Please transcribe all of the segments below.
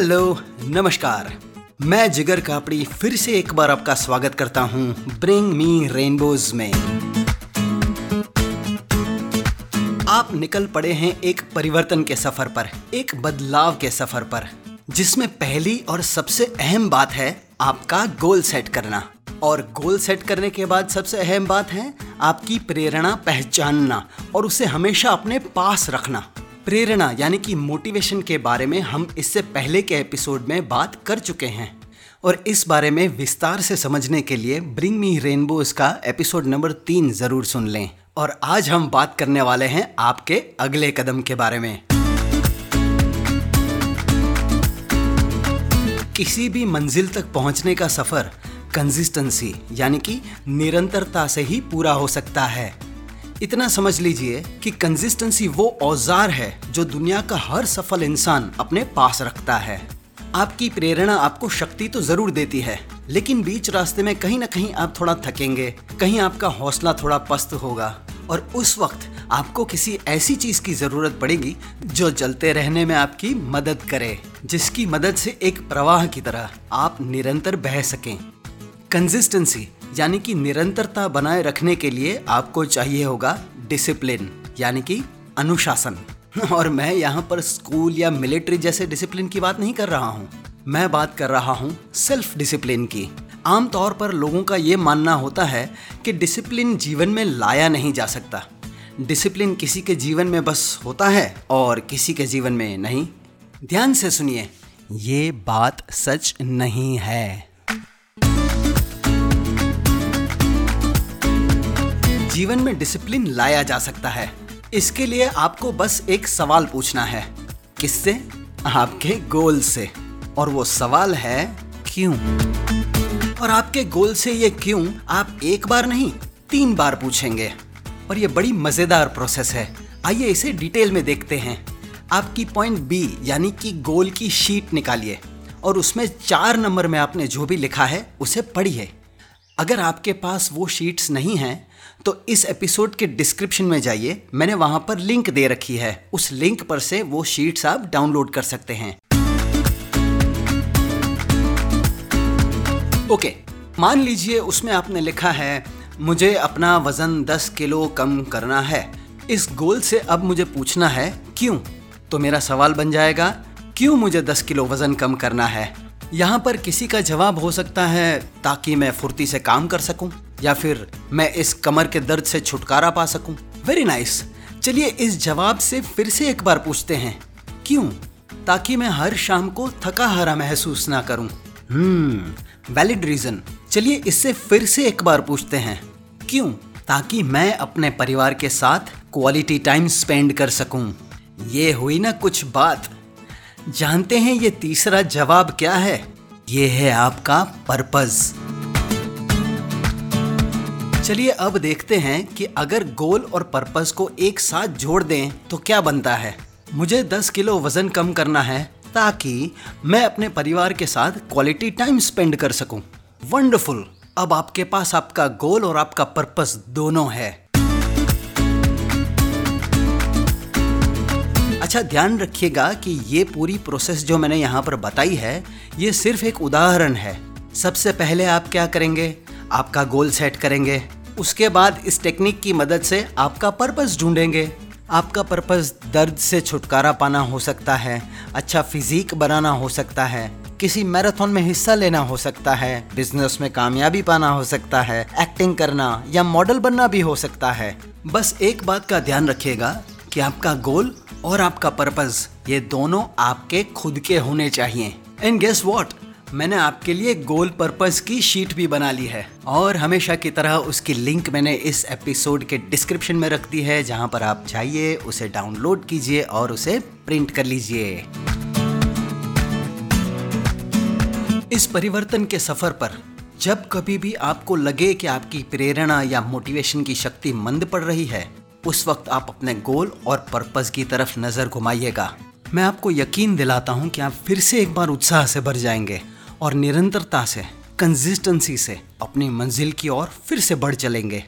Hello, नमस्कार। मैं जिगर कापड़ी फिर से एक बार आपका स्वागत करता हूँ ब्रिंग मी रेनबोज में। आप निकल पड़े हैं एक परिवर्तन के सफ़र पर, एक बदलाव के सफ़र पर, जिसमें पहली और सबसे अहम बात है आपका गोल सेट करना। और गोल सेट करने के बाद सबसे अहम बात है आपकी प्रेरणा पहचानना और उसे हमेशा अपने पास रखना। प्रेरणा, यानी कि मोटिवेशन के बारे में हम इससे पहले के एपिसोड में बात कर चुके हैं। और इस बारे में विस्तार से समझने के लिए ब्रिंग मी रेनबोज का एपिसोड नंबर तीन ज़रूर सुन लें। और आज हम बात करने वाले हैं आपके अगले कदम के बारे में। किसी भी मंजिल तक पहुँचने का सफ़र कंसिस्टेंसी यानी कि निरंतरता से ही पूरा हो सकता है। इतना समझ लीजिए कि कंसिस्टेंसी वो औज़ार है जो दुनिया का हर सफल इंसान अपने पास रखता है। आपकी प्रेरणा आपको शक्ति तो ज़रूर देती है, लेकिन बीच रास्ते में कहीं ना कहीं आप थोड़ा थकेंगे, कहीं आपका हौसला थोड़ा पस्त होगा, और उस वक्त आपको किसी ऐसी चीज़ की ज़रूरत पड़ेगी जो जलते रहने में आपकी मदद करे, जिसकी मदद से एक प्रवाह की तरह आप निरंतर बह सकें। कंसिस्टेंसी यानी कि निरंतरता बनाए रखने के लिए आपको चाहिए होगा डिसिप्लिन यानी कि अनुशासन। और मैं यहाँ पर स्कूल या मिलिट्री जैसे डिसिप्लिन की बात नहीं कर रहा हूँ। मैं बात कर रहा हूँ सेल्फ डिसिप्लिन की। आमतौर पर लोगों का ये मानना होता है कि डिसिप्लिन जीवन में लाया नहीं जा सकता। डिसिप्लिन किसी के जीवन में बस होता है और किसी के जीवन में नहीं। ध्यान से सुनिए, ये बात सच नहीं है। जीवन में डिसिप्लिन लाया जा सकता है। इसके लिए आपको बस एक सवाल पूछना है। किससे? आपके गोल से। और वो सवाल है, क्यों? और आपके गोल से ये क्यों आप एक बार नहीं, तीन बार पूछेंगे। और ये बड़ी मज़ेदार प्रोसेस है। आइए इसे डिटेल में देखते हैं। आपकी पॉइंट बी यानी कि गोल की शीट निकालिए। और उसमें चार नंबर में आपने जो भी लिखा है, उसे पढ़िए। अगर आपके पास वो शीट्स नहीं हैं तो इस एपिसोड के डिस्क्रिप्शन में जाइए। मैंने वहाँ पर लिंक दे रखी है। उस लिंक पर से वो शीट्स आप डाउनलोड कर सकते हैं। ओके मान लीजिए उसमें आपने लिखा है, मुझे अपना वज़न 10 किलो कम करना है। इस गोल से अब मुझे पूछना है, क्यों? तो मेरा सवाल बन जाएगा, क्यों मुझे 10 किलो वज़न कम करना है? यहाँ पर किसी का जवाब हो सकता है, ताकि मैं फुर्ती से काम कर सकूँ। या फिर मैं इस कमर के दर्द से छुटकारा पा सकूँ? Very nice. चलिए इस जवाब से फिर से एक बार पूछते हैं। क्यों? ताकि मैं हर शाम को थका हरा महसूस ना करूँ। हम्म वैलिड रीजन चलिए इससे फिर से एक बार पूछते हैं। क्यों? ताकि मैं अपने परिवार के साथ क्वालिटी टाइम स्पेंड कर सकूँ। ये हुई ना कुछ बात। जानते हैं ये तीसरा जवाब क्या है? ये है आपका पर्पज चलिए अब देखते हैं कि अगर गोल और पर्पस को एक साथ जोड़ दें तो क्या बनता है? मुझे 10 किलो वज़न कम करना है, ताकि मैं अपने परिवार के साथ क्वालिटी टाइम स्पेंड कर सकूँ। वंडरफुल अब आपके पास आपका गोल और आपका पर्पस दोनों है। अच्छा ध्यान रखिएगा कि ये पूरी प्रोसेस जो मैंने यहाँ पर बताई है, ये सिर्फ़ एक उदाहरण है। सबसे पहले आप क्या करेंगे? आपका गोल सेट करेंगे। उसके बाद इस टेक्निक की मदद से आपका पर्पस ढूंढेंगे। आपका पर्पस दर्द से छुटकारा पाना हो सकता है अच्छा फिजिक बनाना हो सकता है, किसी मैराथन में हिस्सा लेना हो सकता है बिज़नेस में कामयाबी पाना हो सकता है एक्टिंग करना या मॉडल बनना भी हो सकता है। बस एक बात का ध्यान रखिएगा कि आपका गोल और आपका पर्पस ये दोनों आपके खुद के होने चाहिए। एंड गेस वॉट मैंने आपके लिए गोल पर्पस की शीट भी बना ली है और हमेशा की तरह उसकी लिंक मैंने इस एपिसोड के डिस्क्रिप्शन में रख दी है, जहाँ पर आप जाइए, उसे डाउनलोड कीजिए और उसे प्रिंट कर लीजिए। इस परिवर्तन के सफ़र पर जब कभी भी आपको लगे कि आपकी प्रेरणा या मोटिवेशन की शक्ति मंद पड़ रही है, उस वक्त आप अपने गोल और पर्पस की तरफ़ नज़र घुमाइएगा। मैं आपको यकीन दिलाता हूँ कि आप फिर से एक बार उत्साह से भर जाएँगे। और निरंतरता से कंसिस्टेंसी से अपनी मंजिल की ओर फिर से बढ़ चलेंगे।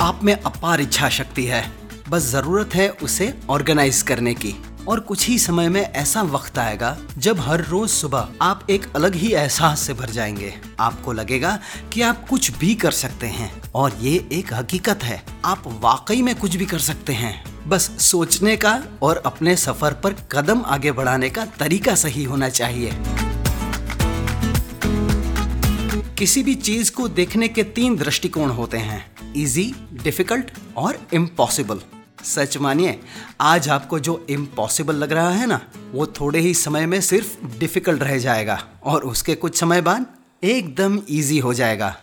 आप में अपार इच्छा शक्ति है। बस ज़रूरत है उसे ऑर्गेनाइज करने की। और कुछ ही समय में ऐसा वक्त आएगा जब हर रोज सुबह आप एक अलग ही एहसास से भर जाएँगे। आपको लगेगा कि आप कुछ भी कर सकते हैं। और ये एक हकीकत है। आप वाकई में कुछ भी कर सकते हैं। बस सोचने का और अपने सफ़र पर कदम आगे बढ़ाने का तरीका सही होना चाहिए। किसी भी चीज़ को देखने के तीन दृष्टिकोण होते हैं इजी डिफ़िकल्ट और इम्पॉसिबल सच मानिए, आज आपको जो इम्पॉसिबल लग रहा है ना, वो थोड़े ही समय में सिर्फ़ डिफ़िकल्ट रह जाएगा और उसके कुछ समय बाद एकदम इजी हो जाएगा।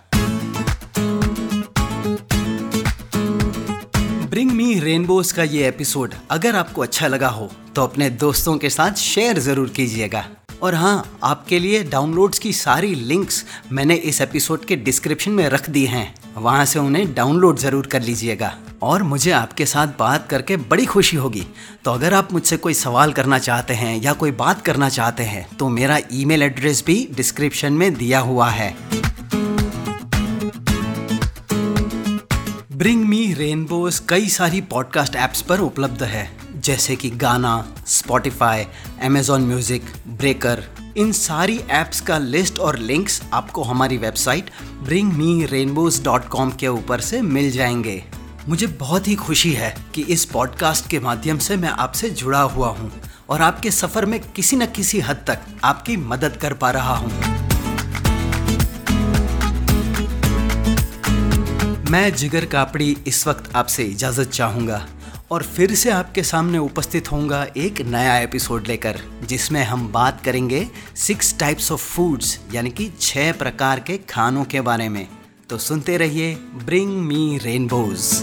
ब्रिंग मी रेनबोज का ये एपिसोड अगर आपको अच्छा लगा हो तो अपने दोस्तों के साथ शेयर ज़रूर कीजिएगा। और हाँ आपके लिए डाउनलोड्स की सारी लिंक्स मैंने इस एपिसोड के डिस्क्रिप्शन में रख दी हैं। वहाँ से उन्हें डाउनलोड ज़रूर कर लीजिएगा। और मुझे आपके साथ बात करके बड़ी खुशी होगी। तो अगर आप मुझसे कोई सवाल करना चाहते हैं या कोई बात करना चाहते हैं तो मेरा ईमेल एड्रेस भी डिस्क्रिप्शन में दिया हुआ है। ब्रिंग मी रेनबोज कई सारी पॉडकास्ट ऐप्स पर उपलब्ध है, जैसे कि गाना स्पॉटिफाई अमेजोन म्यूज़िक ब्रेकर इन सारी ऐप्स का लिस्ट और लिंक्स आपको हमारी website bring me rainbows dot com के ऊपर से मिल जाएँगे। मुझे बहुत ही खुशी है कि इस पॉडकास्ट के माध्यम से मैं आपसे जुड़ा हुआ हूँ और आपके सफ़र में किसी न किसी हद तक आपकी मदद कर पा रहा हूँ। मैं जिगर कापड़ी इस वक्त आपसे इजाज़त चाहूँगा और फिर से आपके सामने उपस्थित होऊँगा एक नया एपिसोड लेकर, जिसमें हम बात करेंगे सिक्स टाइप्स ऑफ़ फूड्स यानी कि छह प्रकार के खानों के बारे में। तो सुनते रहिए ब्रिंग मी रेनबोज़